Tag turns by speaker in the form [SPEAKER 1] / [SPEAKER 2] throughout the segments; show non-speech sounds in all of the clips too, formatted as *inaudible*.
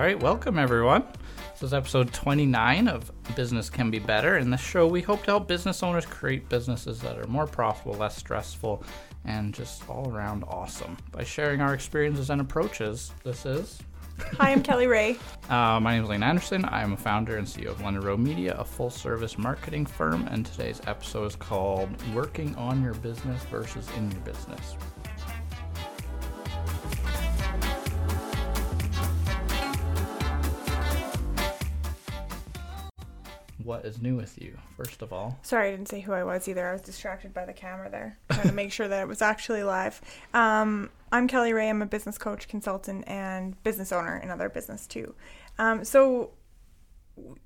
[SPEAKER 1] All right, welcome everyone. This is episode 29 of Business Can Be Better. In this show, we hope to help business owners create businesses that are more profitable, less stressful, and just all around awesome by sharing our experiences and approaches. This is.
[SPEAKER 2] Hi, I'm Kelly Ray. *laughs*
[SPEAKER 1] Uh, my name is Lane Anderson. I'm a founder and CEO of London Road Media, a full service marketing firm, and today's episode is called Working on Your Business versus in Your Business. What is new with you, first of all?
[SPEAKER 2] Sorry, I didn't say who I was either. I was distracted by the camera there, trying to make sure that it was actually live. Um, I'm Kelly Ray. I'm a business coach, consultant, and business owner in other business too. Um, so,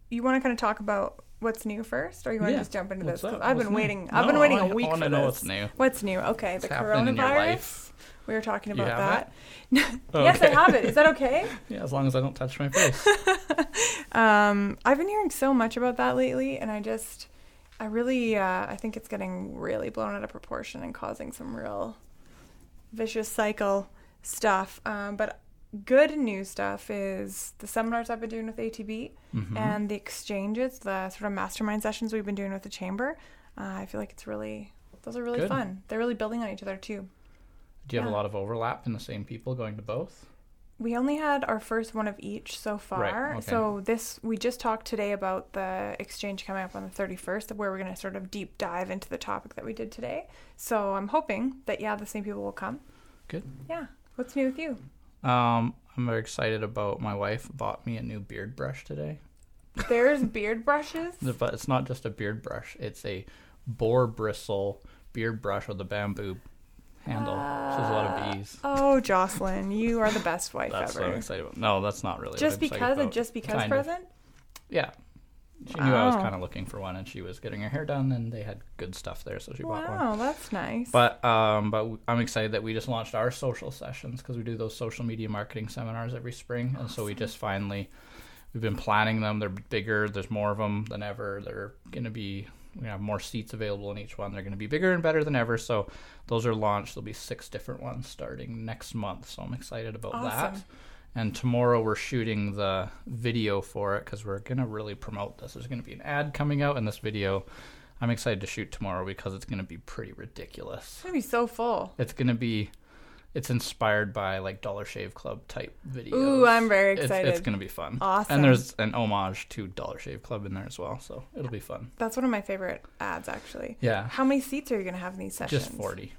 [SPEAKER 2] you want to kind of talk about what's new first, or you want
[SPEAKER 1] Yeah.
[SPEAKER 2] to just jump into
[SPEAKER 1] What's
[SPEAKER 2] this? I've
[SPEAKER 1] What's
[SPEAKER 2] been
[SPEAKER 1] new?
[SPEAKER 2] waiting. I've been waiting a week
[SPEAKER 1] I wanna
[SPEAKER 2] for
[SPEAKER 1] know
[SPEAKER 2] this.
[SPEAKER 1] what's new.
[SPEAKER 2] What's new? Okay, the
[SPEAKER 1] happening in your
[SPEAKER 2] coronavirus. We were talking about that. *laughs* yes, I have it. Is that okay? *laughs*
[SPEAKER 1] Yeah, as long as I don't touch my *laughs* face.
[SPEAKER 2] Um, I've been hearing so much about that lately, and I just, I really, uh, I think it's getting really blown out of proportion and causing some real vicious cycle stuff. Um, but good news stuff is the seminars I've been doing with ATB
[SPEAKER 1] Mhm.
[SPEAKER 2] and the exchanges, the sort of mastermind sessions we've been doing with the chamber. Uh, I feel like it's really, those are really
[SPEAKER 1] Good.
[SPEAKER 2] fun. They're really building on each other too.
[SPEAKER 1] Do you have a lot of overlap in the same people going to both?
[SPEAKER 2] We only had our first one of each so far.
[SPEAKER 1] okay.
[SPEAKER 2] So this we just talked today about the exchange coming up on the 31st where we're going to sort of deep dive into the topic that we did today. So I'm hoping that yeah, the same people will come.
[SPEAKER 1] Good.
[SPEAKER 2] Yeah. What's new with you?
[SPEAKER 1] Um, I'm very excited about my wife bought me a new beard brush today. *laughs*
[SPEAKER 2] There's beard brushes.
[SPEAKER 1] But it's not just a beard brush; it's a boar bristle beard brush with a bamboo handle. Which is a lot of bees.
[SPEAKER 2] Oh, Jocelyn, you are the best wife
[SPEAKER 1] That's what
[SPEAKER 2] ever.
[SPEAKER 1] I'm excited about. No, that's not really.
[SPEAKER 2] just
[SPEAKER 1] what
[SPEAKER 2] because a just because
[SPEAKER 1] Kind of.
[SPEAKER 2] present?
[SPEAKER 1] Yeah. She knew I was kind of looking for one, and she was getting her hair done, and they had good stuff there, so she bought one.
[SPEAKER 2] Wow, that's nice.
[SPEAKER 1] But um, but I'm excited that we just launched our social sessions because we do those social media marketing seminars every spring, and so we just finally we've been planning them. They're bigger. There's more of them than ever. They're gonna be we have more seats available in each one. They're gonna be bigger and better than ever. So those are launched. There'll be six different ones starting next month. So I'm excited about that.
[SPEAKER 2] Awesome.
[SPEAKER 1] And tomorrow we're shooting the video for it because we're gonna really promote this. There's gonna be an ad coming out in this video. I'm excited to shoot tomorrow because it's gonna be pretty ridiculous.
[SPEAKER 2] it's going to be so full.
[SPEAKER 1] It's gonna be, it's inspired by like Dollar Shave Club type videos.
[SPEAKER 2] Ooh, I'm very
[SPEAKER 1] It's-
[SPEAKER 2] excited.
[SPEAKER 1] It's, gonna be fun.
[SPEAKER 2] Awesome.
[SPEAKER 1] And there's an homage to Dollar Shave Club in there as well, so it'll be fun.
[SPEAKER 2] That's one of my favorite ads actually.
[SPEAKER 1] Yeah,
[SPEAKER 2] How many seats are you going to have in these sessions?
[SPEAKER 1] just forty.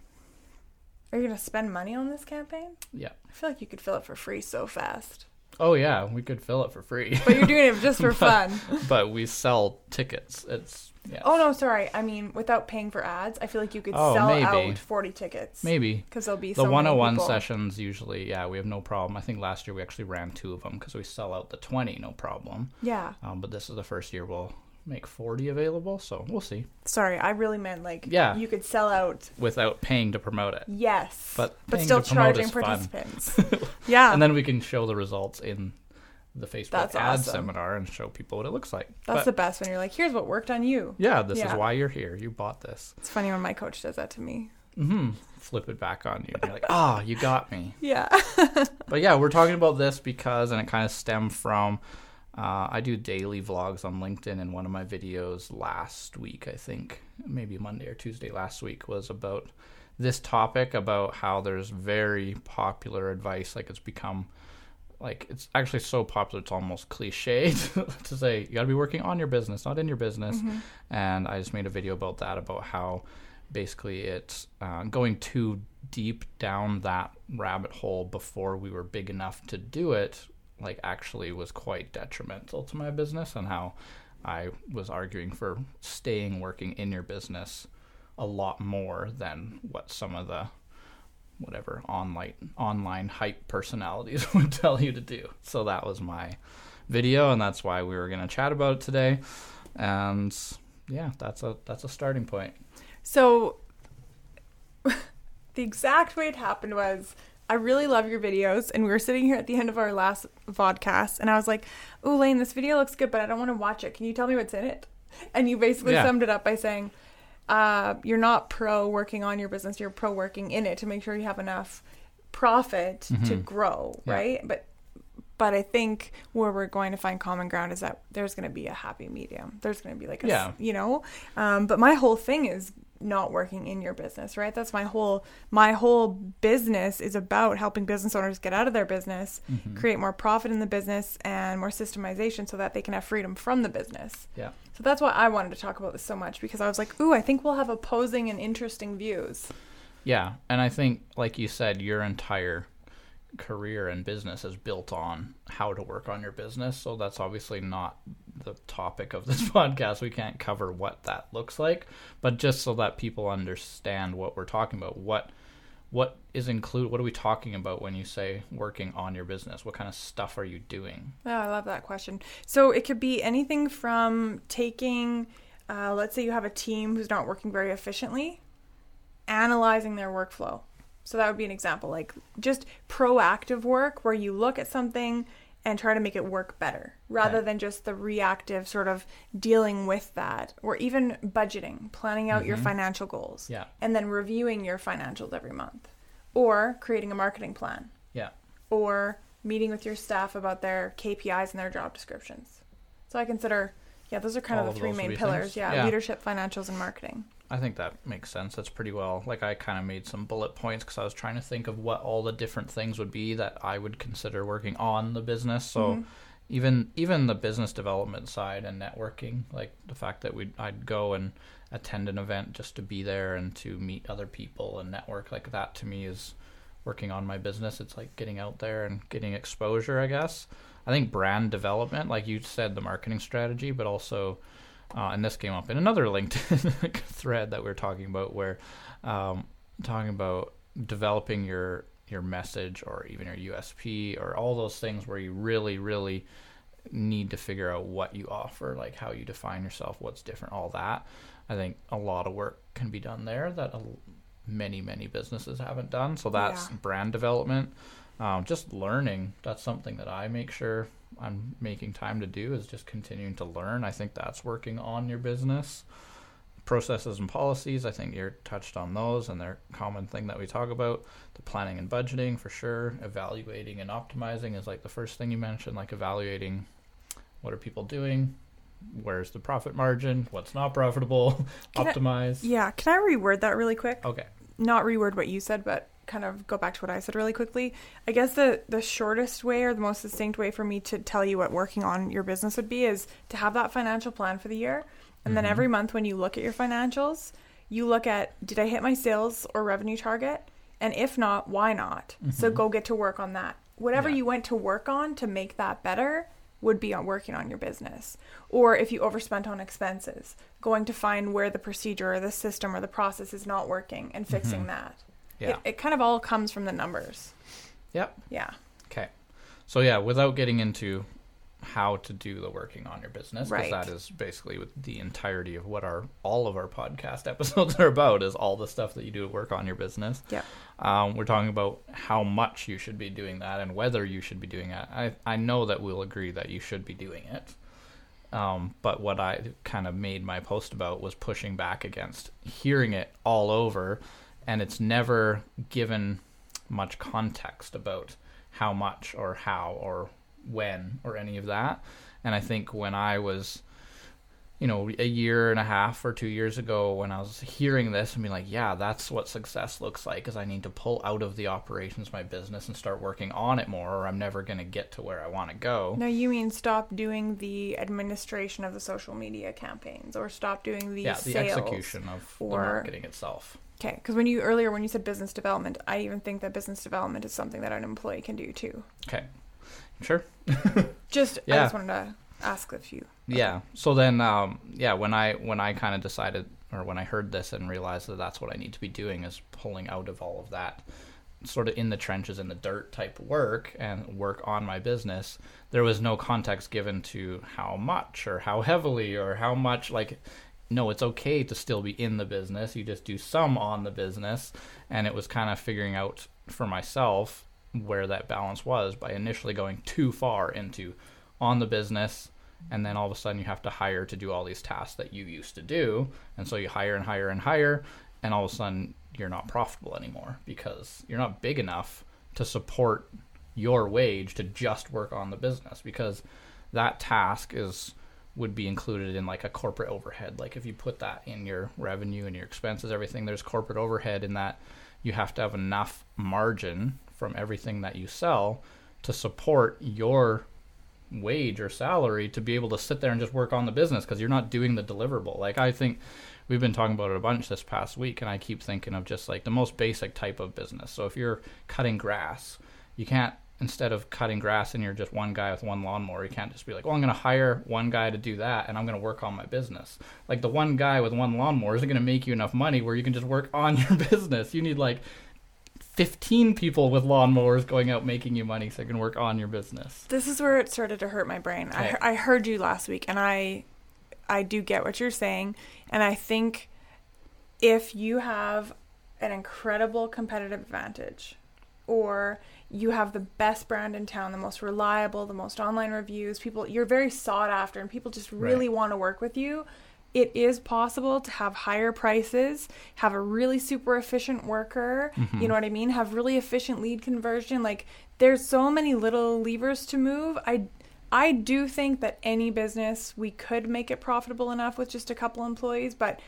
[SPEAKER 2] Are you going to spend money on this campaign?
[SPEAKER 1] Yeah.
[SPEAKER 2] I feel like you could fill it for free so fast.
[SPEAKER 1] Oh yeah, we could fill it for free,
[SPEAKER 2] But you're doing it just *laughs* for fun.
[SPEAKER 1] but we sell tickets. It's yeah.
[SPEAKER 2] Oh no, sorry. I mean, without paying for ads, I feel like you could
[SPEAKER 1] Oh,
[SPEAKER 2] sell
[SPEAKER 1] maybe.
[SPEAKER 2] out 40 tickets.
[SPEAKER 1] Maybe
[SPEAKER 2] Because there'll be
[SPEAKER 1] the
[SPEAKER 2] so
[SPEAKER 1] 101
[SPEAKER 2] people.
[SPEAKER 1] sessions usually, yeah, we have no problem. I think last year we actually ran two of them because we sell out the 20, no problem.
[SPEAKER 2] Yeah.
[SPEAKER 1] Um, but this is the first year we'll make 40 available, so we'll see.
[SPEAKER 2] Sorry, I really meant like
[SPEAKER 1] Yeah.
[SPEAKER 2] you could sell out.
[SPEAKER 1] Without paying to promote it.
[SPEAKER 2] Yes.
[SPEAKER 1] But
[SPEAKER 2] but still charging participants. *laughs* yeah.
[SPEAKER 1] and then we can show the results in the Facebook
[SPEAKER 2] That's
[SPEAKER 1] ad
[SPEAKER 2] awesome.
[SPEAKER 1] seminar and show people what it looks like.
[SPEAKER 2] That's
[SPEAKER 1] But,
[SPEAKER 2] the best when you're like, here's what worked on you.
[SPEAKER 1] yeah, this
[SPEAKER 2] Yeah.
[SPEAKER 1] is why you're here. You bought this.
[SPEAKER 2] It's funny when my coach does that to me.
[SPEAKER 1] Mm-hmm. Flip it back on you. And you're like, ah, you got me. *laughs*
[SPEAKER 2] Yeah.
[SPEAKER 1] But yeah, we're talking about this because, and it kind of stemmed from, uh, I do daily vlogs on LinkedIn, and one of my videos last week, I think, maybe Monday or Tuesday last week, was about this topic about how there's very popular advice, like it's become. Like it's actually so popular, it's almost cliche *laughs* to say you got to be working on your business, not in your business. And I just made a video about that, about how basically it's uh, going too deep down that rabbit hole before we were big enough to do it like actually was quite detrimental to my business and how i was arguing for staying working in your business a lot more than what some of the whatever online online hype personalities *laughs* would tell you to do. So that was my video and that's why we were going to chat about it today. And yeah that's a that's a starting point.
[SPEAKER 2] So *laughs* the exact way it happened was I really love your videos, and we were sitting here at the end of our last vodcast, and I was like, "Ooh, Lane, this video looks good, but I don't want to watch it. Can you tell me what's in it?" And you basically
[SPEAKER 1] Yeah.
[SPEAKER 2] summed it up by saying, uh, "You're not pro working on your business; you're pro working in it to make sure you have enough profit to grow,
[SPEAKER 1] Mm-hmm. Yeah.
[SPEAKER 2] right?" But But I think where we're going to find common ground is that there's going to be a happy medium. There's going to be like a,
[SPEAKER 1] Yeah.
[SPEAKER 2] you know, um, but my whole thing is not working in your business, right? That's my whole my whole business is about helping business owners get out of their business,
[SPEAKER 1] Mm-hmm.
[SPEAKER 2] create more profit in the business and more systemization so that they can have freedom from the business.
[SPEAKER 1] Yeah.
[SPEAKER 2] So that's why I wanted to talk about this so much because I was like, ooh, I think we'll have opposing and interesting views.
[SPEAKER 1] Yeah, and I think, like you said, your entire career and business is built on how to work on your business. So that's obviously not the topic of this *laughs* podcast. We can't cover what that looks like, but just so that people understand what we're talking about. What what is include? What are we talking about when you say working on your business? What kind of stuff are you doing?
[SPEAKER 2] Oh, I love that question. So it could be anything from taking, uh, let's say you have a team who's not working very efficiently, analyzing their workflow. So that would be an example, like just proactive work where you look at something and try to make it work better rather
[SPEAKER 1] Okay.
[SPEAKER 2] than just the reactive sort of dealing with that or even budgeting, planning out your mm-hmm. financial goals
[SPEAKER 1] Yeah,
[SPEAKER 2] and then reviewing your financials every month or creating a marketing plan
[SPEAKER 1] yeah,
[SPEAKER 2] or meeting with your staff about their KPIs and their job descriptions. So I consider, yeah, those are kind
[SPEAKER 1] All
[SPEAKER 2] of
[SPEAKER 1] of
[SPEAKER 2] the three main pillars. Yeah,
[SPEAKER 1] Yeah.
[SPEAKER 2] leadership, financials, and marketing.
[SPEAKER 1] I think that makes sense. That's pretty well. Like I kind of made some bullet points because I was trying to think of what all the different things would be that I would consider working on the business. So
[SPEAKER 2] Mhm.
[SPEAKER 1] even even the business development side and networking, like the fact that we I'd go and attend an event just to be there and to meet other people and network like that to me is working on my business. It's like getting out there and getting exposure, I guess. I think brand development, like you said, the marketing strategy, but also uh, and this came up in another *laughs* LinkedIn thread that we are talking about, where um, talking about developing your your message or even your USP or all those things where you really, really need to figure out what you offer, like how you define yourself, what's different, all that. I think a lot of work can be done there that a, many, many businesses haven't done. So that's
[SPEAKER 2] Yeah.
[SPEAKER 1] brand development. Um, just learning. That's something that I make sure I'm making time to do is just continuing to learn. I think that's working on your business. Processes and policies, I think you're touched on those and they're a common thing that we talk about. The planning and budgeting for sure. Evaluating and optimizing is like the first thing you mentioned, like evaluating what are people doing, where's the profit margin, what's not profitable, *laughs*
[SPEAKER 2] Can I-
[SPEAKER 1] optimize.
[SPEAKER 2] Yeah, can I reword that really quick?
[SPEAKER 1] Okay.
[SPEAKER 2] Not reword what you said, but kind of go back to what I said really quickly. I guess the the shortest way or the most distinct way for me to tell you what working on your business would be is to have that financial plan for the year. And then
[SPEAKER 1] Mhm.
[SPEAKER 2] every month when you look at your financials, you look at did I hit my sales or revenue target? And if not, why not? So
[SPEAKER 1] Mhm.
[SPEAKER 2] go get to work on that. Whatever
[SPEAKER 1] Yeah.
[SPEAKER 2] you went to work on to make that better would be on working on your business. Or if you overspent on expenses, going to find where the procedure or the system or the process is not working and fixing
[SPEAKER 1] Mhm.
[SPEAKER 2] that.
[SPEAKER 1] Yeah.
[SPEAKER 2] It, it kind of all comes from the numbers.
[SPEAKER 1] Yep.
[SPEAKER 2] Yeah.
[SPEAKER 1] Okay. So yeah, without getting into how to do the working on your business, because
[SPEAKER 2] Right.
[SPEAKER 1] that is basically with the entirety of what our all of our podcast *laughs* episodes are about is all the stuff that you do to work on your business.
[SPEAKER 2] yeah
[SPEAKER 1] Um, we're talking about how much you should be doing that and whether you should be doing it. I I know that we'll agree that you should be doing it. Um, but what I kind of made my post about was pushing back against hearing it all over, and it's never given much context about how much or how or when or any of that. And I think when I was, you know, a year and a half or two years ago, when I was hearing this and being like, yeah, that's what success looks like, is I need to pull out of the operations of my business and start working on it more, or I'm never going to get to where I want to go.
[SPEAKER 2] No, you mean stop doing the administration of the social media campaigns or stop doing the
[SPEAKER 1] yeah, the
[SPEAKER 2] sales.
[SPEAKER 1] execution of the marketing itself.
[SPEAKER 2] Okay, because when you earlier when you said business development, I even think that business development is something that an employee can do too.
[SPEAKER 1] Okay, sure. *laughs*
[SPEAKER 2] Just I
[SPEAKER 1] Yeah.
[SPEAKER 2] just wanted to ask if you.
[SPEAKER 1] Yeah. So then, um, yeah, when I when I kind of decided, or when I heard this and realized that that's what I need to be doing is pulling out of all of that, sort of in the trenches, in the dirt type work and work on my business. There was no context given to how much or how heavily or how much. Like, no, it's okay to still be in the business. You just do some on the business, and it was kind of figuring out for myself where that balance was by initially going too far into on the business. And then all of a sudden you have to hire to do all these tasks that you used to do. And so you hire and hire and hire. And all of a sudden you're not profitable anymore because you're not big enough to support your wage to just work on the business because that task is would be included in like a corporate overhead. Like if you put that in your revenue and your expenses, everything, there's corporate overhead in that you have to have enough margin from everything that you sell to support your wage or salary to be able to sit there and just work on the business because you're not doing the deliverable. Like I think we've been talking about it a bunch this past week and I keep thinking of just like the most basic type of business. So if you're cutting grass, you can't instead of cutting grass and you're just one guy with one lawnmower, you can't just be like, well, I'm going to hire one guy to do that and I'm going to work on my business. Like the one guy with one lawnmower isn't going to make you enough money where you can just work on *laughs* your business. You need like 15 people with lawnmowers going out making you money so you can work on your business.
[SPEAKER 2] This is where it started to hurt my brain.
[SPEAKER 1] Okay.
[SPEAKER 2] I, I heard you last week and I I do get what you're saying and I think if you have an incredible competitive advantage or you have the best brand in town, the most reliable, the most online reviews, people you're very sought after and people just really
[SPEAKER 1] Right.
[SPEAKER 2] want to work with you. It is possible to have higher prices, have a really super efficient worker,
[SPEAKER 1] Mm-hmm.
[SPEAKER 2] you know what I mean? Have really efficient lead conversion. Like there's so many little levers to move. I I do think that any business we could make it profitable enough with just a couple employees, but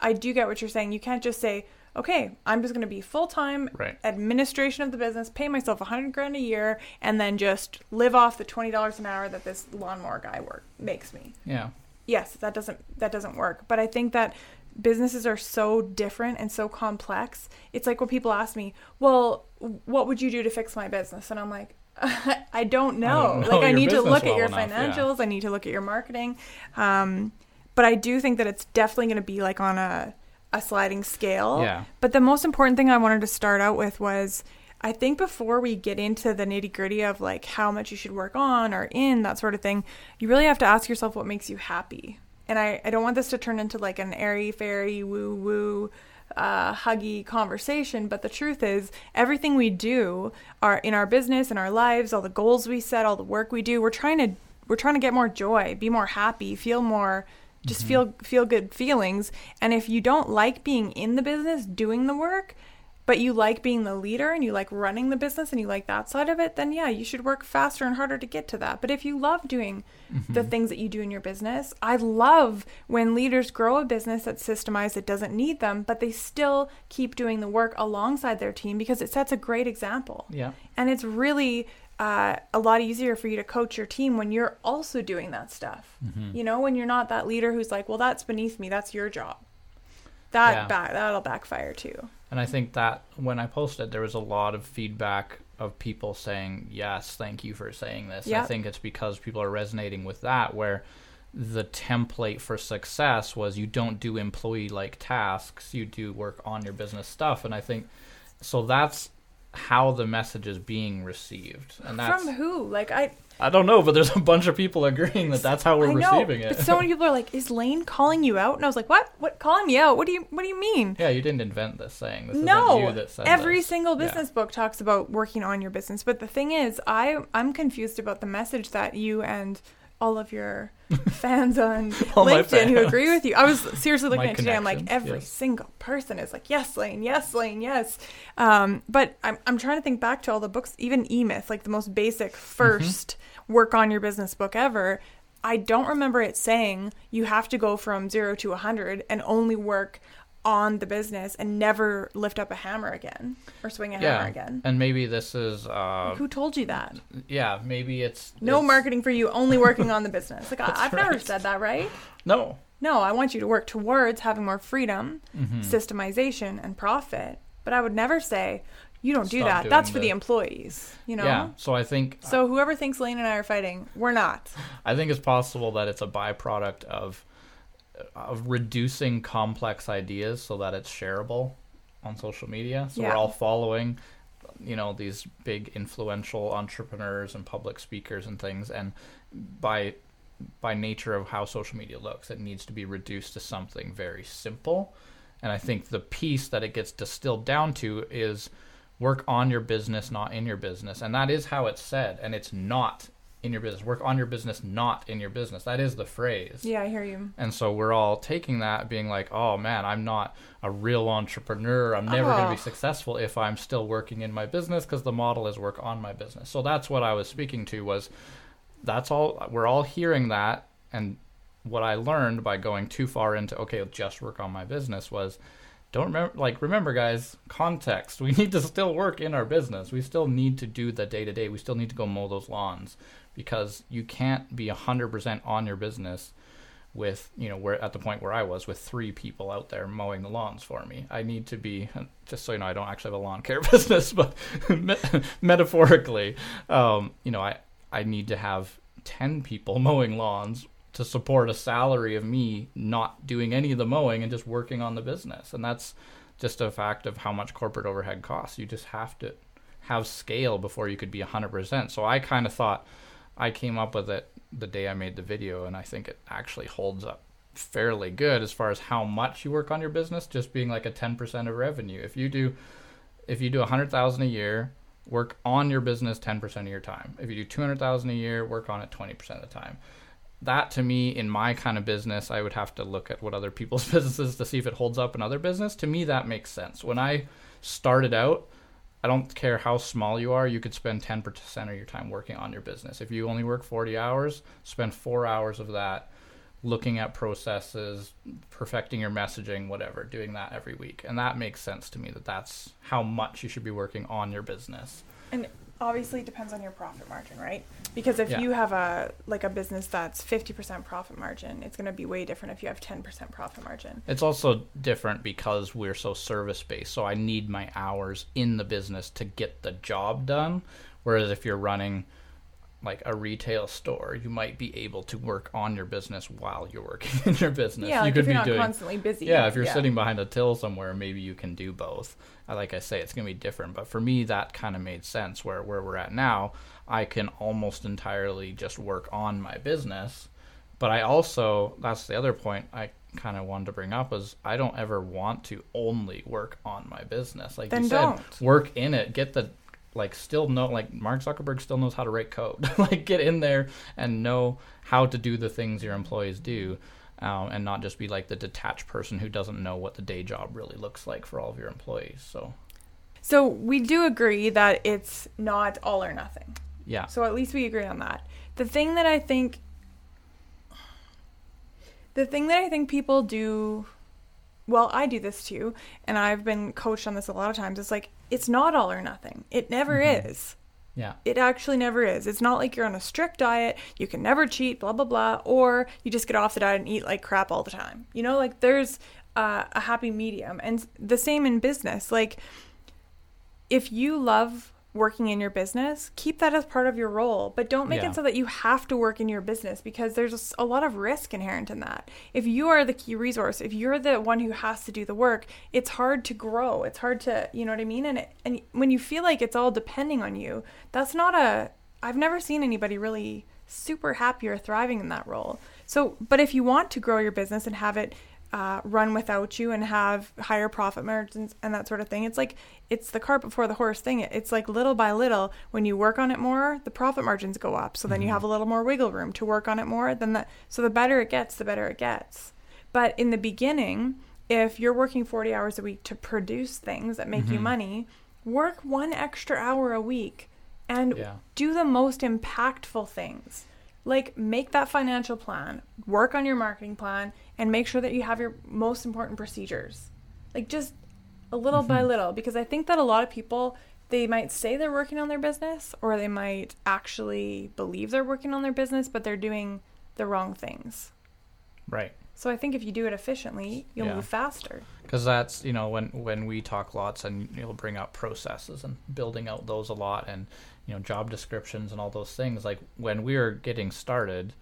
[SPEAKER 2] I do get what you're saying. You can't just say, "Okay, I'm just going to be full-time
[SPEAKER 1] Right.
[SPEAKER 2] administration of the business, pay myself a 100 grand a year and then just live off the $20 an hour that this lawnmower guy work makes me."
[SPEAKER 1] Yeah.
[SPEAKER 2] yes that doesn't that doesn't work but i think that businesses are so different and so complex it's like when people ask me well what would you do to fix my business and i'm like *laughs* i don't know,
[SPEAKER 1] don't know
[SPEAKER 2] like i need to look at your
[SPEAKER 1] enough, yeah.
[SPEAKER 2] financials i need to look at your marketing um, but i do think that it's definitely going to be like on a, a sliding scale
[SPEAKER 1] Yeah.
[SPEAKER 2] but the most important thing i wanted to start out with was I think before we get into the nitty gritty of like how much you should work on or in that sort of thing, you really have to ask yourself what makes you happy. And I, I don't want this to turn into like an airy fairy woo woo uh, huggy conversation, but the truth is everything we do are in our business, in our lives, all the goals we set, all the work we do, we're trying to we're trying to get more joy, be more happy, feel more just mm-hmm. feel feel good feelings. And if you don't like being in the business doing the work, but you like being the leader and you like running the business and you like that side of it, then yeah, you should work faster and harder to get to that. But if you love doing the mm-hmm. things that you do in your business, I love when leaders grow a business that's systemized, that doesn't need them, but they still keep doing the work alongside their team because it sets a great example.
[SPEAKER 1] Yeah.
[SPEAKER 2] And it's really uh, a lot easier for you to coach your team when you're also doing that stuff. You know, when you're not that leader who's like, well, that's beneath me, that's your job. That
[SPEAKER 1] Yeah.
[SPEAKER 2] back that'll backfire too.
[SPEAKER 1] And I think that when I posted, there was a lot of feedback of people saying, "Yes, thank you for saying this." I think it's because people are resonating with that. Where the template for success was you don't do employee like tasks, you do work on your business stuff. And I think so. That's how the message is being received, and that's
[SPEAKER 2] From who? Like I
[SPEAKER 1] I don't know, but there's a bunch of people agreeing that that's how we're
[SPEAKER 2] I know,
[SPEAKER 1] receiving it.
[SPEAKER 2] but so many *laughs* people are like, "Is Lane calling you out?" And I was like, "What? What calling me out? What do you What do you mean?"
[SPEAKER 1] yeah, you didn't invent this saying. This
[SPEAKER 2] no,
[SPEAKER 1] you that said
[SPEAKER 2] every
[SPEAKER 1] this.
[SPEAKER 2] single
[SPEAKER 1] Yeah.
[SPEAKER 2] business book talks about working on your business. But the thing is, I I'm confused about the message that you and all of your *laughs* fans on LinkedIn who agree with you. I was seriously looking at today. I'm like, every
[SPEAKER 1] yes.
[SPEAKER 2] single person is like, yes, Lane, yes, Lane, yes. Um, but I'm I'm trying to think back to all the books, even E Myth, like the most basic 1st work on your business book ever. I don't remember it saying you have to go from zero to a hundred and only work on the business and never lift up a hammer again or swing a
[SPEAKER 1] yeah,
[SPEAKER 2] hammer again.
[SPEAKER 1] and maybe this is uh,
[SPEAKER 2] Who told you that?
[SPEAKER 1] yeah, maybe it's
[SPEAKER 2] No
[SPEAKER 1] it's-
[SPEAKER 2] marketing for you, only working on the business. Like *laughs* I've never said that, right?
[SPEAKER 1] No,
[SPEAKER 2] No, I want you to work towards having more freedom,
[SPEAKER 1] Mm-hmm.
[SPEAKER 2] systemization, and profit. But I would never say you don't do
[SPEAKER 1] Stop
[SPEAKER 2] that. That's for
[SPEAKER 1] the-
[SPEAKER 2] the employees. You know.
[SPEAKER 1] yeah. So I think
[SPEAKER 2] So whoever thinks Lane and I are fighting, we're not.
[SPEAKER 1] I think it's possible that it's a byproduct of of reducing complex ideas so that it's shareable on social media. So
[SPEAKER 2] Yeah.
[SPEAKER 1] we're all following you know these big influential entrepreneurs and public speakers and things and by by nature of how social media looks it needs to be reduced to something very simple and i think the piece that it gets distilled down to is work on your business not in your business and that is how it's said and it's not in your business. Work on your business, not in your business. That is the phrase.
[SPEAKER 2] Yeah, I hear you.
[SPEAKER 1] And so we're all taking that, being like, oh man, I'm not a real entrepreneur. I'm never going to
[SPEAKER 2] Oh.
[SPEAKER 1] be successful if I'm still working in my business because the model is work on my business. So that's what I was speaking to was that's all we're all hearing that. And what I learned by going too far into, okay, just work on my business was don't remember like remember guys context *laughs* we need to still work in our business we still need to do the day to day we still need to go mow those lawns because you can't be 100% on your business with you know we're at the point where i was with three people out there mowing the lawns for me i need to be *laughs* just so you know i don't actually have a lawn care *laughs* business but *laughs* metaphorically um, you know i i need to have 10 people mowing lawns to support a salary of me not doing any of the mowing and just working on the business. And that's just a fact of how much corporate overhead costs. You just have to have scale before you could be 100%. So I kind of thought I came up with it the day I made the video, and I think it actually holds up fairly good as far as how much you work on your business, just being like a 10% of revenue. If you do, if you do 100,000 a year, work on your business 10% of your time. If you do 200,000 a year, work on it 20% of the time that to me in my kind of business i would have to look at what other people's *laughs* businesses to see if it holds up in other business to me that makes sense when i started out i don't care how small you are you could spend 10% of your time working on your business. If you only work 40 hours spend four hours of that looking at processes perfecting your messaging whatever doing that every week. And that makes sense to me that that's how much you should be working on your business.
[SPEAKER 2] And obviously it depends on your profit margin, right? Because if
[SPEAKER 1] Yeah.
[SPEAKER 2] you have a like a business that's 50% profit margin, it's going to be way different if you have 10% profit margin.
[SPEAKER 1] It's also different because we're so service based. So I need my hours in the business to get the job done. Whereas if you're running like a retail store, you might be able to work on your business while you're working *laughs* in your business.
[SPEAKER 2] Yeah, like
[SPEAKER 1] you could
[SPEAKER 2] if you're
[SPEAKER 1] be
[SPEAKER 2] not
[SPEAKER 1] doing
[SPEAKER 2] constantly busy.
[SPEAKER 1] yeah, if you're sitting behind a till somewhere, maybe you can do both. Uh, Like I say, it's gonna be different. But for me, that kind of made sense. Where where we're at now, I can almost entirely just work on my business. But I also, that's the other point I kind of wanted to bring up is I don't ever want to only work on my business. Like
[SPEAKER 2] Then
[SPEAKER 1] you said,
[SPEAKER 2] don't.
[SPEAKER 1] work in it, get the like still know like Mark Zuckerberg still knows how to write code. *laughs* like get in there and know how to do the things your employees do. Um, and not just be like the detached person who doesn't know what the day job really looks like for all of your employees. So,
[SPEAKER 2] So we do agree that it's not all or nothing.
[SPEAKER 1] yeah,
[SPEAKER 2] So at least we agree on that. The thing that I think the thing that I think people do well, I do this too, and I've been coached on this a lot of times. It's like it's not all or nothing. It never
[SPEAKER 1] Mhm.
[SPEAKER 2] is.
[SPEAKER 1] yeah,
[SPEAKER 2] It actually never is. It's not like you're on a strict diet, you can never cheat, blah blah blah, or you just get off the diet and eat like crap all the time. You know, like there's uh, a happy medium, and the same in business. Like if you love working in your business, keep that as part of your role, but don't make
[SPEAKER 1] Yeah.
[SPEAKER 2] it so that you have to work in your business because there's a lot of risk inherent in that. If you are the key resource, if you're the one who has to do the work, it's hard to grow. It's hard to, you know what I mean? And it, and when you feel like it's all depending on you, that's not a I've never seen anybody really super happy or thriving in that role. So, but if you want to grow your business and have it uh, run without you and have higher profit margins and that sort of thing, it's like it's the cart before the horse thing. It's like little by little, when you work on it more, the profit margins go up. So then you
[SPEAKER 1] Mhm.
[SPEAKER 2] have a little more wiggle room to work on it more. Then that, so the better it gets, the better it gets. But in the beginning, if you're working 40 hours a week to produce things that make you
[SPEAKER 1] Mhm.
[SPEAKER 2] money, work one extra hour a week and
[SPEAKER 1] yeah,
[SPEAKER 2] do the most impactful things. Like make that financial plan, work on your marketing plan, and make sure that you have your most important procedures. Like just a little by
[SPEAKER 1] Mhm.
[SPEAKER 2] little, because I think that a lot of people they might say they're working on their business, or they might actually believe they're working on their business, but they're doing the wrong things.
[SPEAKER 1] right.
[SPEAKER 2] So I think if you do it efficiently, you'll
[SPEAKER 1] Yeah.
[SPEAKER 2] move faster.
[SPEAKER 1] because that's you know when when we talk lots and you'll bring up processes and building out those a lot and you know job descriptions and all those things like when we were getting started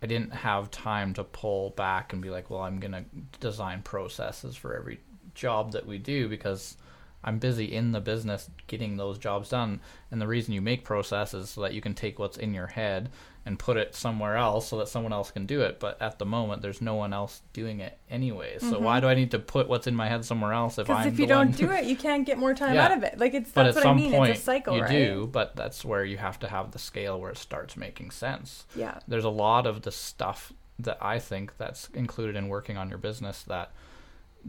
[SPEAKER 1] i didn't have time to pull back and be like well i'm going to design processes for every job that we do because I'm busy in the business getting those jobs done. And the reason you make process is so that you can take what's in your head and put it somewhere else so that someone else can do it. But at the moment, there's no one else doing it anyway. So why mm-hmm. do I need to put what's in my head somewhere else if I'm
[SPEAKER 2] if you don't do it, you can't get more time *laughs*
[SPEAKER 1] Yeah.
[SPEAKER 2] out of it. Like it's
[SPEAKER 1] but
[SPEAKER 2] that's
[SPEAKER 1] at
[SPEAKER 2] what I mean.
[SPEAKER 1] point
[SPEAKER 2] it's a cycle,
[SPEAKER 1] you
[SPEAKER 2] right?
[SPEAKER 1] do but that's where you have to have the scale where it starts making sense
[SPEAKER 2] Yeah.
[SPEAKER 1] there's a lot of the stuff that i think that's included in working on your business that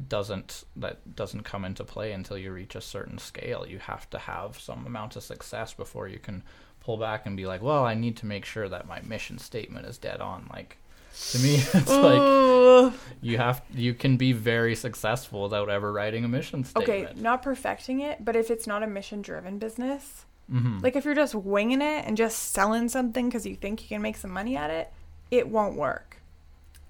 [SPEAKER 1] doesn't that doesn't come into play until you reach a certain scale you have to have some amount of success before you can pull back and be like well i need to make sure that my mission statement is dead on like to me *laughs* it's like you have you can be very successful without ever writing a mission statement.
[SPEAKER 2] okay, not perfecting it, but if it's not a mission driven business,
[SPEAKER 1] hmm
[SPEAKER 2] like if you're just winging it and just selling something because you think you can make some money at it, it won't work.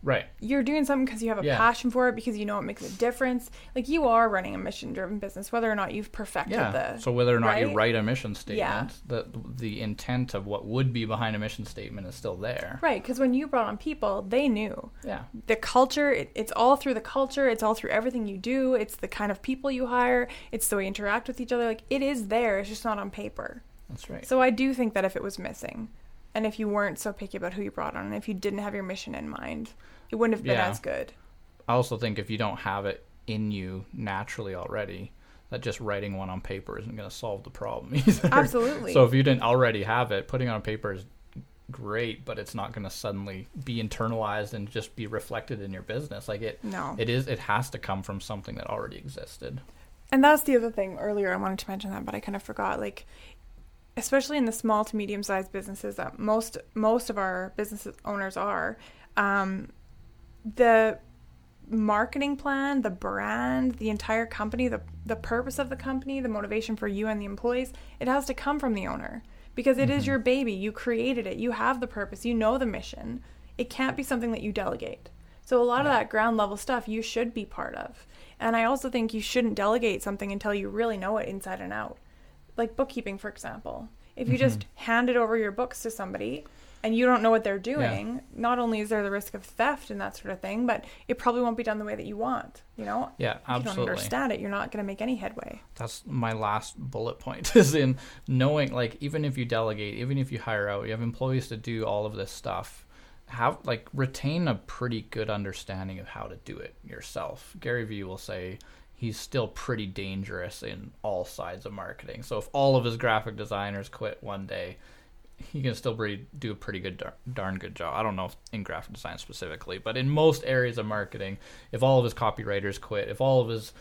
[SPEAKER 1] Right
[SPEAKER 2] You're doing something because you have a
[SPEAKER 1] Yeah.
[SPEAKER 2] passion for it, because you know it makes a difference. Like you are running a mission driven business, whether or not you've perfected
[SPEAKER 1] Yeah.
[SPEAKER 2] the.
[SPEAKER 1] so whether or not you write a mission statement,
[SPEAKER 2] Yeah.
[SPEAKER 1] the the intent of what would be behind a mission statement is still there.
[SPEAKER 2] Right, because when you brought on people, they knew
[SPEAKER 1] Yeah.
[SPEAKER 2] the culture. It, it's all through the culture. It's all through everything you do. It's the kind of people you hire. It's the way you interact with each other. Like it is there. It's just not on paper.
[SPEAKER 1] That's right.
[SPEAKER 2] So I do think that if it was missing, and if you weren't so picky about who you brought on, and if you didn't have your mission in mind, it wouldn't have been
[SPEAKER 1] Yeah.
[SPEAKER 2] as good.
[SPEAKER 1] I also think if you don't have it in you naturally already, that just writing one on paper isn't going to solve the problem *laughs* either.
[SPEAKER 2] Absolutely.
[SPEAKER 1] So if you didn't already have it, putting it on paper is great, but it's not going to suddenly be internalized and just be reflected in your business. Like it,
[SPEAKER 2] no.
[SPEAKER 1] it is. It has to come from something that already existed.
[SPEAKER 2] And that's the other thing earlier I wanted to mention that, but I kind of forgot. Like, especially in the small to medium sized businesses that most most of our business owners are, um, the marketing plan, the brand, the entire company, the the purpose of the company, the motivation for you and the employees, it has to come from the owner because it is your baby. You created it. You have the purpose. You know the mission. It can't be something that you delegate. So a lot of that ground level stuff you should be part of. And I also think you shouldn't delegate something until you really know it inside and out. Like bookkeeping, for example. If you mm-hmm. just handed over your books to somebody and you don't know what they're doing, not only is there the risk of theft and that sort of thing, but it probably won't be done the way that you want. You know,
[SPEAKER 1] Yeah,
[SPEAKER 2] if you don't understand it, you're not going to make any headway.
[SPEAKER 1] that's my last bullet point *laughs* is in knowing like even if you delegate even if you hire out you have employees to do all of this stuff have like retain a pretty good understanding of how to do it yourself gary vee will say he's still pretty dangerous in all sides of marketing. So if all of his graphic designers quit one day he can still pretty, do a pretty good dar- darn good job. I don't know in graphic design specifically but in most areas of marketing if all of his copywriters quit if all of his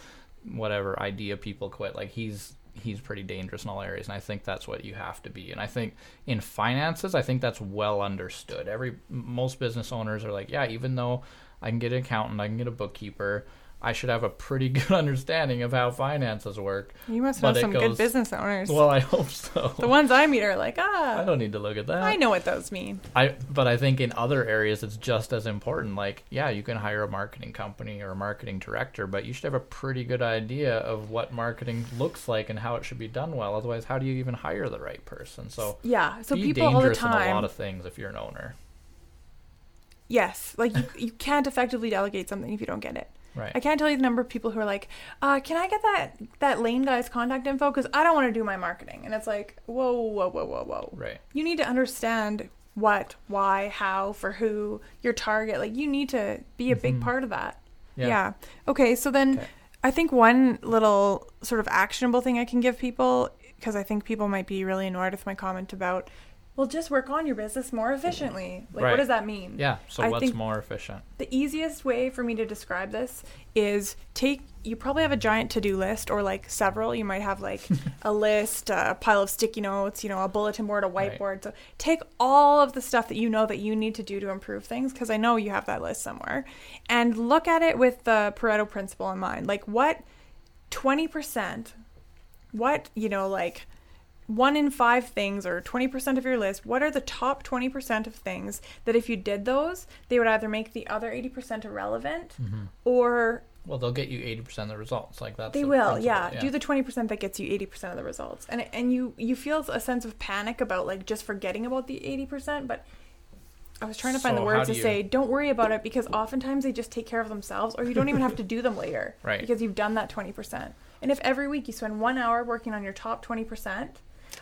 [SPEAKER 1] whatever idea people quit like he's he's pretty dangerous in all areas. And i think that's what you have to be. And i think in finances i think that's well understood. Every most business owners are like yeah even though i can get an accountant i can get a bookkeeper i should have a pretty *laughs* good understanding of how finances work
[SPEAKER 2] You must know some
[SPEAKER 1] goes-
[SPEAKER 2] good business owners.
[SPEAKER 1] well i hope so
[SPEAKER 2] the ones I meet are like, *laughs* ah.
[SPEAKER 1] i don't need to look at that
[SPEAKER 2] I know what those mean.
[SPEAKER 1] I but I think in other areas it's just as important. Like, yeah, you can hire a marketing company or a marketing director, but you should have a pretty good idea of what marketing looks like and how it should be done well. Otherwise, how do you even hire the right person? So,
[SPEAKER 2] Yeah. So people all the
[SPEAKER 1] dangerous in a lot of things if you're an owner.
[SPEAKER 2] Yes. Like you, you can't effectively delegate something if you don't get it.
[SPEAKER 1] Right.
[SPEAKER 2] I can't tell you the number of people who are like, uh, "Can I get that that lane guy's contact info? Because I don't want to do my marketing." And it's like, whoa, whoa, whoa, whoa, whoa.
[SPEAKER 1] right.
[SPEAKER 2] You need to understand what, why, how, for who, your target. Like you need to be a big
[SPEAKER 1] Mhm.
[SPEAKER 2] part of that.
[SPEAKER 1] Yeah.
[SPEAKER 2] Yeah. Okay. So then,
[SPEAKER 1] Okay.
[SPEAKER 2] I think one little sort of actionable thing I can give people, because I think people might be really annoyed with my comment about, well, just work on your business more efficiently. Like,
[SPEAKER 1] Right.
[SPEAKER 2] what does that mean?
[SPEAKER 1] Yeah. So
[SPEAKER 2] I
[SPEAKER 1] what's
[SPEAKER 2] think-
[SPEAKER 1] more efficient?
[SPEAKER 2] The easiest way for me to describe this is take you probably have a giant to-do list or like several. You might have like *laughs* a list, a pile of sticky notes, you know, a bulletin board, a
[SPEAKER 1] Right.
[SPEAKER 2] whiteboard. So take all of the stuff that you know that you need to do to improve things because I know you have that list somewhere and look at it with the Pareto principle in mind. Like what 20% what, you know, like one in five things or 20% of your list, what are the top 20% of things that if you did those, they would either make the other 80% irrelevant
[SPEAKER 1] Mm-hmm.
[SPEAKER 2] or
[SPEAKER 1] Well, they'll get you eighty percent of the results. Like that's
[SPEAKER 2] they
[SPEAKER 1] the
[SPEAKER 2] will,
[SPEAKER 1] principle,
[SPEAKER 2] yeah. Do the 20% that gets you 80% of the results. And and you you feel a sense of panic about like just forgetting about the 80%, but I was trying to find
[SPEAKER 1] So
[SPEAKER 2] the words to
[SPEAKER 1] you-
[SPEAKER 2] say don't worry about it because oftentimes they just take care of themselves or you don't even have to do them later *laughs*
[SPEAKER 1] Right.
[SPEAKER 2] because you've done that 20%. And if every week you spend one hour working on your top 20%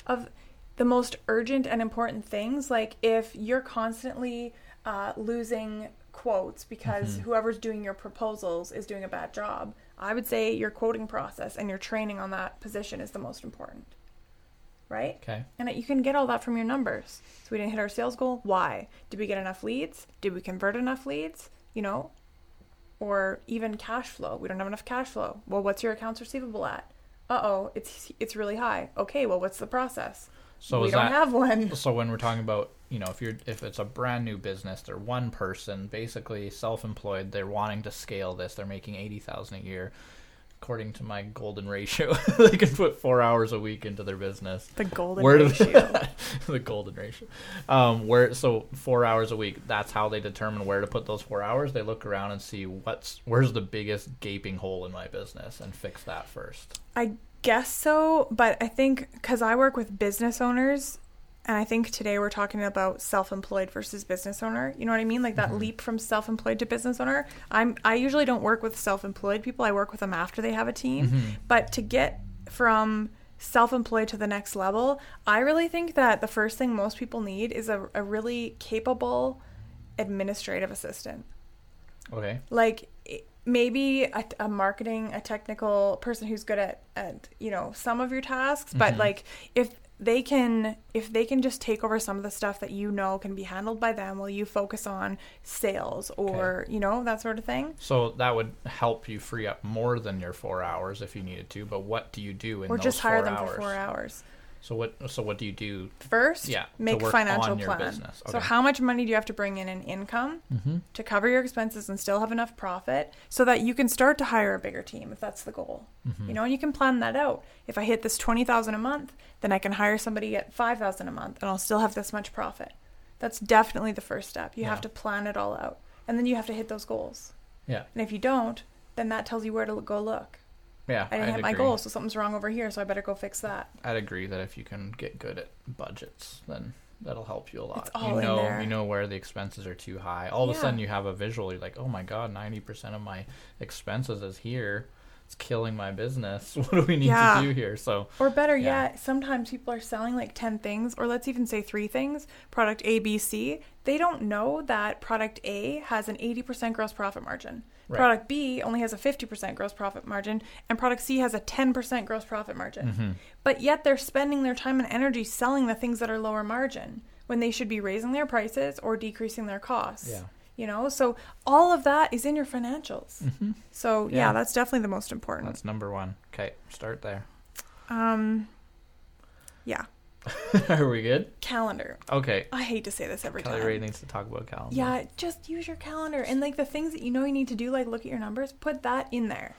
[SPEAKER 2] of the most urgent and important things, like if you're constantly uh, losing quotes because
[SPEAKER 1] Mm-hmm.
[SPEAKER 2] whoever's doing your proposals is doing a bad job, I would say your quoting process and your training on that position is the most important. Right?
[SPEAKER 1] Okay.
[SPEAKER 2] And you can get all that from your numbers. So we didn't hit our sales goal. Why? Did we get enough leads? Did we convert enough leads? You know? Or even cash flow. We don't have enough cash flow. Well, what's your accounts receivable at? Uh oh, it's it's really high. Okay, well, what's the process?
[SPEAKER 1] So
[SPEAKER 2] we don't
[SPEAKER 1] that
[SPEAKER 2] have one. *laughs*
[SPEAKER 1] so when we're talking about you know if you're if it's a brand new business, they're one person, basically self-employed, they're wanting to scale this, they're making eighty thousand a year. According to my golden ratio, *laughs* they can put four hours a week into their business.
[SPEAKER 2] The golden
[SPEAKER 1] Where
[SPEAKER 2] ratio. *laughs*
[SPEAKER 1] the golden ratio. Um, where so four hours a week. That's how they determine where to put those four hours. They look around and see what's where's the biggest gaping hole in my business and fix that first.
[SPEAKER 2] I guess so, but I think because I work with business owners, and I think today we're talking about self-employed versus business owner. You know what I mean? Like that leap from self-employed to business owner. I'm I usually don't work with self-employed people. I work with them after they have a team. But to get from self-employed to the next level, I really think that the first thing most people need is a, a really capable administrative assistant
[SPEAKER 1] Okay.
[SPEAKER 2] like maybe a, a marketing a technical person who's good at, at you know some of your tasks but
[SPEAKER 1] Mhm.
[SPEAKER 2] like if they can if they can just take over some of the stuff that you know can be handled by them while you focus on sales or you know that sort of thing
[SPEAKER 1] So that would help you free up more than your four hours if you needed to. But what do you do in
[SPEAKER 2] or just hire them
[SPEAKER 1] hours?
[SPEAKER 2] for four hours
[SPEAKER 1] So what? So what do you do?
[SPEAKER 2] first
[SPEAKER 1] Yeah,
[SPEAKER 2] make financial plan
[SPEAKER 1] business.
[SPEAKER 2] so how much money do you have to bring in in income
[SPEAKER 1] Mm-hmm.
[SPEAKER 2] to cover your expenses and still have enough profit so that you can start to hire a bigger team if that's the goal
[SPEAKER 1] Mm-hmm.
[SPEAKER 2] you know and you can plan that out if i hit this 20000 a month then i can hire somebody at 5000 a month and i'll still have this much profit that's definitely the first step you
[SPEAKER 1] Yeah.
[SPEAKER 2] have to plan it all out and then you have to hit those goals
[SPEAKER 1] Yeah.
[SPEAKER 2] and if you don't then that tells you where to go look
[SPEAKER 1] Yeah.
[SPEAKER 2] i didn't
[SPEAKER 1] I'd
[SPEAKER 2] hit my
[SPEAKER 1] agree.
[SPEAKER 2] goal so something's wrong over here so i better go fix that
[SPEAKER 1] I'd agree that if you can get good at budgets, then that'll help you a lot.
[SPEAKER 2] It's all
[SPEAKER 1] you
[SPEAKER 2] in
[SPEAKER 1] know,
[SPEAKER 2] there.
[SPEAKER 1] you know where the expenses are too high. All of a
[SPEAKER 2] Yeah.
[SPEAKER 1] sudden, you have a visual. You're like, oh my god, ninety percent of my expenses is here. It's killing my business. *laughs* What do we need
[SPEAKER 2] Yeah.
[SPEAKER 1] to do here? So
[SPEAKER 2] Or better
[SPEAKER 1] Yeah.
[SPEAKER 2] yet, sometimes people are selling like 10 things, or let's even say three things product A, B, C. They don't know that product A has an 80% gross profit margin.
[SPEAKER 1] Right.
[SPEAKER 2] Product B only has a 50% gross profit margin, and product C has a 10% gross profit margin.
[SPEAKER 1] Mhm.
[SPEAKER 2] But yet they're spending their time and energy selling the things that are lower margin when they should be raising their prices or decreasing their costs.
[SPEAKER 1] Yeah.
[SPEAKER 2] You know, so all of that is in your financials.
[SPEAKER 1] Mhm.
[SPEAKER 2] So, yeah,
[SPEAKER 1] Yeah.
[SPEAKER 2] that's definitely the most important.
[SPEAKER 1] that's number one. Okay, start there.
[SPEAKER 2] Um, yeah. *laughs*
[SPEAKER 1] are we good?
[SPEAKER 2] Calendar.
[SPEAKER 1] Okay.
[SPEAKER 2] I hate to say this every
[SPEAKER 1] Kelly
[SPEAKER 2] time.
[SPEAKER 1] Ray needs to talk about calendar.
[SPEAKER 2] Yeah, just use your calendar and like the things that you know you need to do, like look at your numbers, put that in there.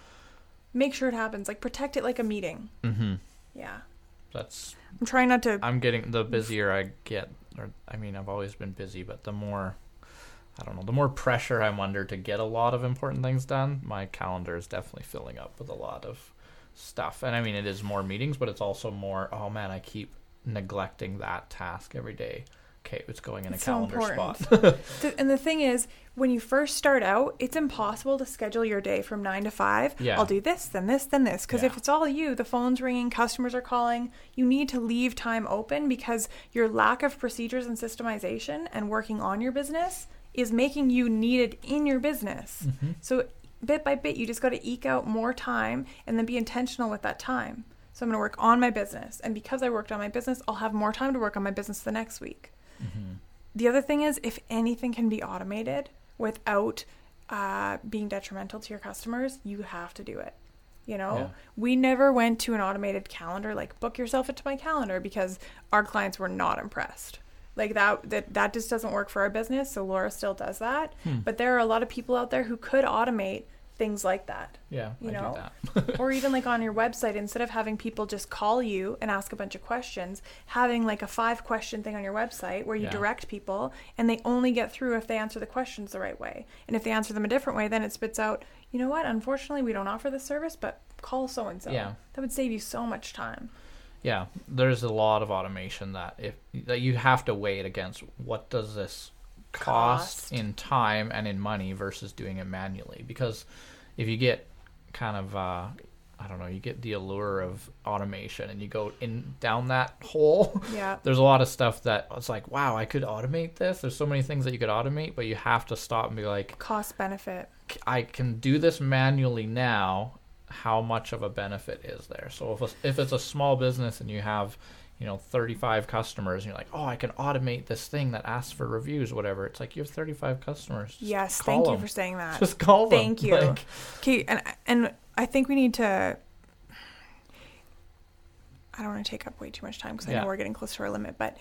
[SPEAKER 2] Make sure it happens. Like protect it like a meeting.
[SPEAKER 1] Mm-hmm.
[SPEAKER 2] Yeah.
[SPEAKER 1] That's
[SPEAKER 2] I'm trying not to.
[SPEAKER 1] I'm getting the busier I get, or I mean, I've always been busy, but the more, I don't know, the more pressure I'm under to get a lot of important things done, my calendar is definitely filling up with a lot of stuff. And I mean, it is more meetings, but it's also more, oh man, I keep neglecting that task every day. Okay, it's going in
[SPEAKER 2] It's
[SPEAKER 1] a
[SPEAKER 2] so
[SPEAKER 1] calendar
[SPEAKER 2] important.
[SPEAKER 1] spot. *laughs*
[SPEAKER 2] And the thing is, when you first start out, it's impossible to schedule your day from nine to five.
[SPEAKER 1] Yeah.
[SPEAKER 2] I'll do this, then this, then this. Because
[SPEAKER 1] Yeah.
[SPEAKER 2] if it's all you, the phone's ringing, customers are calling, you need to leave time open because your lack of procedures and systemization and working on your business is making you needed in your business.
[SPEAKER 1] Mm-hmm.
[SPEAKER 2] So bit by bit, you just got to eke out more time and then be intentional with that time. So I'm going to work on my business. And because I worked on my business, I'll have more time to work on my business the next week.
[SPEAKER 1] Mm-hmm.
[SPEAKER 2] The other thing is, if anything can be automated without uh, being detrimental to your customers, you have to do it. You know,
[SPEAKER 1] Yeah.
[SPEAKER 2] we never went to an automated calendar like book yourself into my calendar because our clients were not impressed. Like that, that that just doesn't work for our business. So Laura still does that.
[SPEAKER 1] Hmm.
[SPEAKER 2] But there are a lot of people out there who could automate things like that
[SPEAKER 1] Yeah,
[SPEAKER 2] You
[SPEAKER 1] I
[SPEAKER 2] know? *laughs* *laughs* or even like on your website instead of having people just call you and ask a bunch of questions having like a five question thing on your website where you
[SPEAKER 1] Yeah.
[SPEAKER 2] direct people and they only get through if they answer the questions the right way and if they answer them a different way then it spits out you know what unfortunately we don't offer this service but call so and so
[SPEAKER 1] Yeah.
[SPEAKER 2] that would save you so much time
[SPEAKER 1] yeah, there's a lot of automation that if that you have to weigh it against what does this cost,
[SPEAKER 2] Cost.
[SPEAKER 1] in time and in money versus doing it manually because if you get kind of uh, I don't know, you get the allure of automation and you go in down that *laughs* hole.
[SPEAKER 2] Yeah.
[SPEAKER 1] There's a lot of stuff that it's like, wow, I could automate this. There's so many things that you could automate, but you have to stop and be like,
[SPEAKER 2] Cost benefit.
[SPEAKER 1] I can do this manually now. How much of a benefit is there? So if a, if it's a small business and you have, you know, 35 customers, and you're like, oh, I can automate this thing that asks for reviews, whatever. It's like you have 35 customers. Just
[SPEAKER 2] Yes, thank you for saying that.
[SPEAKER 1] Just call them.
[SPEAKER 2] Thank you.
[SPEAKER 1] Like,
[SPEAKER 2] Okay, and and I think we need to. I don't want to take up way too much time because I
[SPEAKER 1] Yeah.
[SPEAKER 2] know we're getting close to our limit. But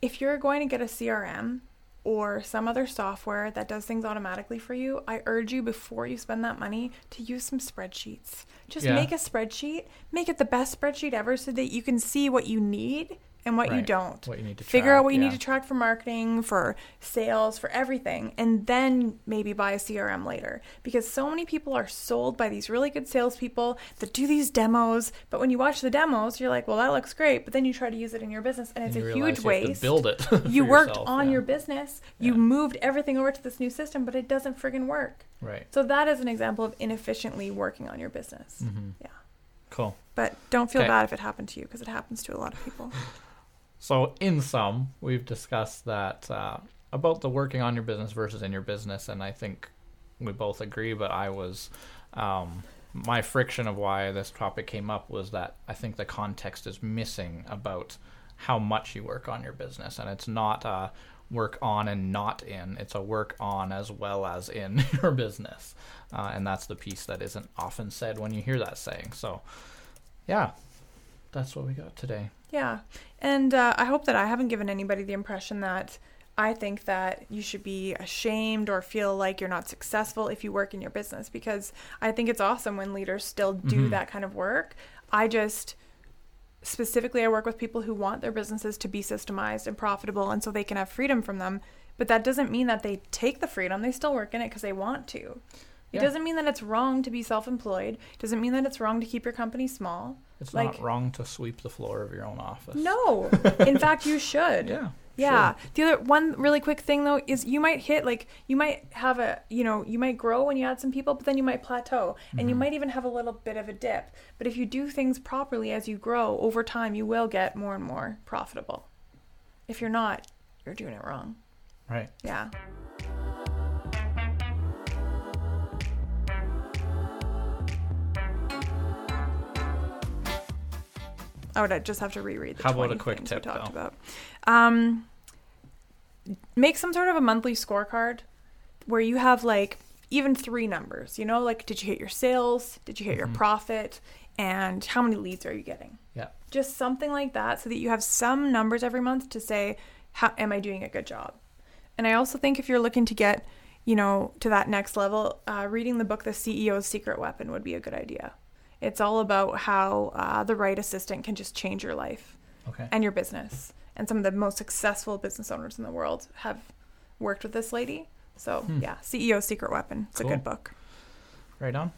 [SPEAKER 2] if you're going to get a CRM or some other software that does things automatically for you, I urge you before you spend that money to use some spreadsheets. Just
[SPEAKER 1] Yeah.
[SPEAKER 2] make a spreadsheet, make it the best spreadsheet ever, so that you can see what you need and what you don't
[SPEAKER 1] what you need to
[SPEAKER 2] figure
[SPEAKER 1] track,
[SPEAKER 2] out what you
[SPEAKER 1] yeah.
[SPEAKER 2] need to track for marketing, for sales, for everything, and then maybe buy a CRM later. Because so many people are sold by these really good salespeople that do these demos, but when you watch the demos, you're like, well, that looks great, but then you try to use it in your business, and it's
[SPEAKER 1] And you
[SPEAKER 2] a huge
[SPEAKER 1] you have to
[SPEAKER 2] waste.
[SPEAKER 1] build it. *laughs*
[SPEAKER 2] you worked
[SPEAKER 1] yourself,
[SPEAKER 2] on
[SPEAKER 1] yeah.
[SPEAKER 2] your business, you
[SPEAKER 1] Yeah.
[SPEAKER 2] moved everything over to this new system, but it doesn't friggin' work.
[SPEAKER 1] right.
[SPEAKER 2] So that is an example of inefficiently working on your business.
[SPEAKER 1] hmm
[SPEAKER 2] Yeah.
[SPEAKER 1] Cool.
[SPEAKER 2] But don't feel
[SPEAKER 1] Okay.
[SPEAKER 2] bad if it happened to you, because it happens to a lot of people. *laughs*
[SPEAKER 1] So, in sum, we've discussed that uh, about the working on your business versus in your business, and I think we both agree. But I was, um, my friction of why this topic came up was that I think the context is missing about how much you work on your business, and it's not uh, work on and not in; it's a work on as well as in *laughs* your business, uh, and that's the piece that isn't often said when you hear that saying. So, yeah, that's what we got today.
[SPEAKER 2] Yeah. And uh, I hope that I haven't given anybody the impression that I think that you should be ashamed or feel like you're not successful if you work in your business because I think it's awesome when leaders still do
[SPEAKER 1] Mhm.
[SPEAKER 2] that kind of work. I just specifically I work with people who want their businesses to be systemized and profitable and so they can have freedom from them, but that doesn't mean that they take the freedom. They still work in it because they want to. It
[SPEAKER 1] Yeah.
[SPEAKER 2] doesn't mean that it's wrong to be self-employed. It doesn't mean that it's wrong to keep your company small.
[SPEAKER 1] It's
[SPEAKER 2] Like-
[SPEAKER 1] not wrong to sweep the floor of your own office.
[SPEAKER 2] No. In *laughs* fact, you should.
[SPEAKER 1] Yeah.
[SPEAKER 2] Yeah.
[SPEAKER 1] sure.
[SPEAKER 2] The other one really quick thing though is you might hit like you might have a you know you might grow when you add some people, but then you might plateau and you
[SPEAKER 1] Mhm.
[SPEAKER 2] might even have a little bit of a dip. But if you do things properly as you grow over time, you will get more and more profitable. If you're not, you're doing it wrong.
[SPEAKER 1] Right.
[SPEAKER 2] Yeah. I would just have to reread the
[SPEAKER 1] How about a quick
[SPEAKER 2] things
[SPEAKER 1] tip,
[SPEAKER 2] we talked
[SPEAKER 1] though?
[SPEAKER 2] about. Um, make some sort of a monthly scorecard where you have like even three numbers. You know, like did you hit your sales? Did you hit your
[SPEAKER 1] Mhm.
[SPEAKER 2] profit? And how many leads are you getting?
[SPEAKER 1] Yeah.
[SPEAKER 2] Just something like that so that you have some numbers every month to say, how am I doing a good job? And I also think if you're looking to get, you know, to that next level, uh, reading the book The CEO's Secret Weapon would be a good idea. It's all about how uh, the right assistant can just change your life
[SPEAKER 1] Okay.
[SPEAKER 2] and your business. And some of the most successful business owners in the world have worked with this lady. So,
[SPEAKER 1] Hmm.
[SPEAKER 2] yeah, CEO's Secret Weapon. It's a good book.
[SPEAKER 1] Right on.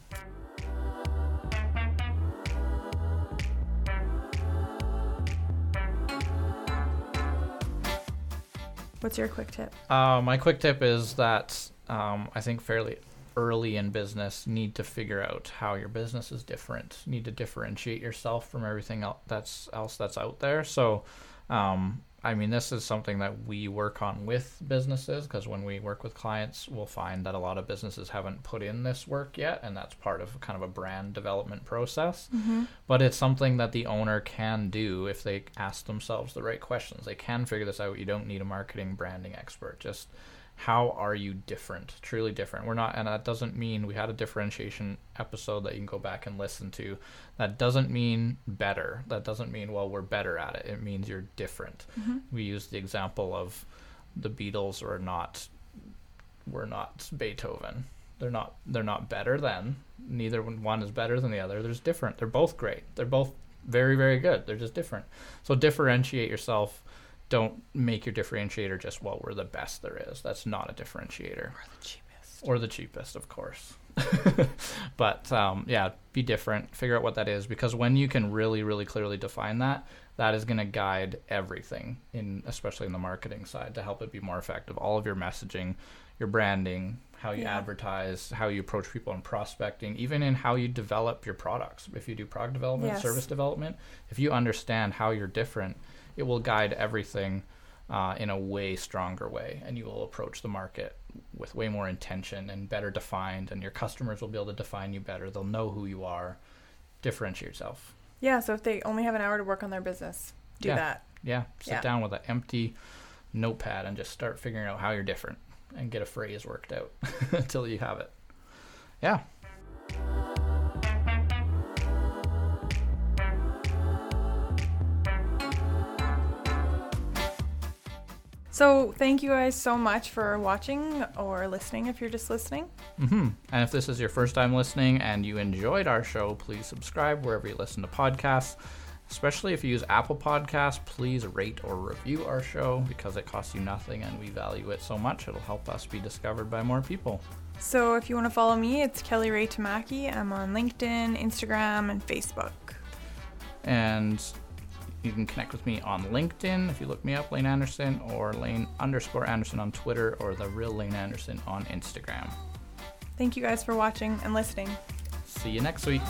[SPEAKER 2] What's your quick tip?
[SPEAKER 1] Uh, my quick tip is that um, I think fairly early in business, need to figure out how your business is different. Need to differentiate yourself from everything else that's else that's out there. So, um, I mean, this is something that we work on with businesses because when we work with clients, we'll find that a lot of businesses haven't put in this work yet, and that's part of kind of a brand development process.
[SPEAKER 2] Mm-hmm.
[SPEAKER 1] but it's something that the owner can do if they ask themselves the right questions. They can figure this out. You don't need a marketing branding expert. Just how are you different, truly different? We're not, and that doesn't mean we had a differentiation episode that you can go back and listen to. That doesn't mean better. That doesn't mean, well, we're better at it. It means you're different.
[SPEAKER 2] Mm-hmm.
[SPEAKER 1] We use the example of the Beatles are not, we're not Beethoven. They're not, they're not better than. Neither one is better than the other. There's different. They're both great. They're both very, very good. They're just different. So differentiate yourself. Don't make your differentiator just well, we're the best there is. That's not a differentiator,
[SPEAKER 2] Or the cheapest.
[SPEAKER 1] or the cheapest, of course. *laughs* but um, yeah, be different. Figure out what that is because when you can really, really clearly define that, that is going to guide everything in, especially in the marketing side, to help it be more effective. All of your messaging, your branding, how you
[SPEAKER 2] Yeah.
[SPEAKER 1] advertise, how you approach people in prospecting, even in how you develop your products. If you do product development,
[SPEAKER 2] Yes.
[SPEAKER 1] service development, if you understand how you're different, it will guide everything uh, in a way stronger way, and you will approach the market with way more intention and better defined, and your customers will be able to define you better. They'll know who you are, differentiate yourself.
[SPEAKER 2] Yeah, so if they only have an hour to work on their business, do
[SPEAKER 1] Yeah.
[SPEAKER 2] that.
[SPEAKER 1] Yeah, sit
[SPEAKER 2] Yeah.
[SPEAKER 1] down with an empty notepad and just start figuring out how you're different and get a phrase worked out *laughs* until you have it. Yeah.
[SPEAKER 2] So thank you guys so much for watching or listening if you're just listening.
[SPEAKER 1] hmm And if this is your first time listening and you enjoyed our show, please subscribe wherever you listen to podcasts. Especially if you use Apple Podcasts, please rate or review our show because it costs you nothing and we value it so much. It'll help us be discovered by more people.
[SPEAKER 2] So if you want to follow me, it's Kelly Ray Tamaki. I'm on LinkedIn, Instagram, and Facebook.
[SPEAKER 1] And you can connect with me on LinkedIn if you look me up, Lane Anderson, or Lane underscore Anderson on Twitter, or the real Lane Anderson on Instagram.
[SPEAKER 2] Thank you guys for watching and listening.
[SPEAKER 1] See you next week.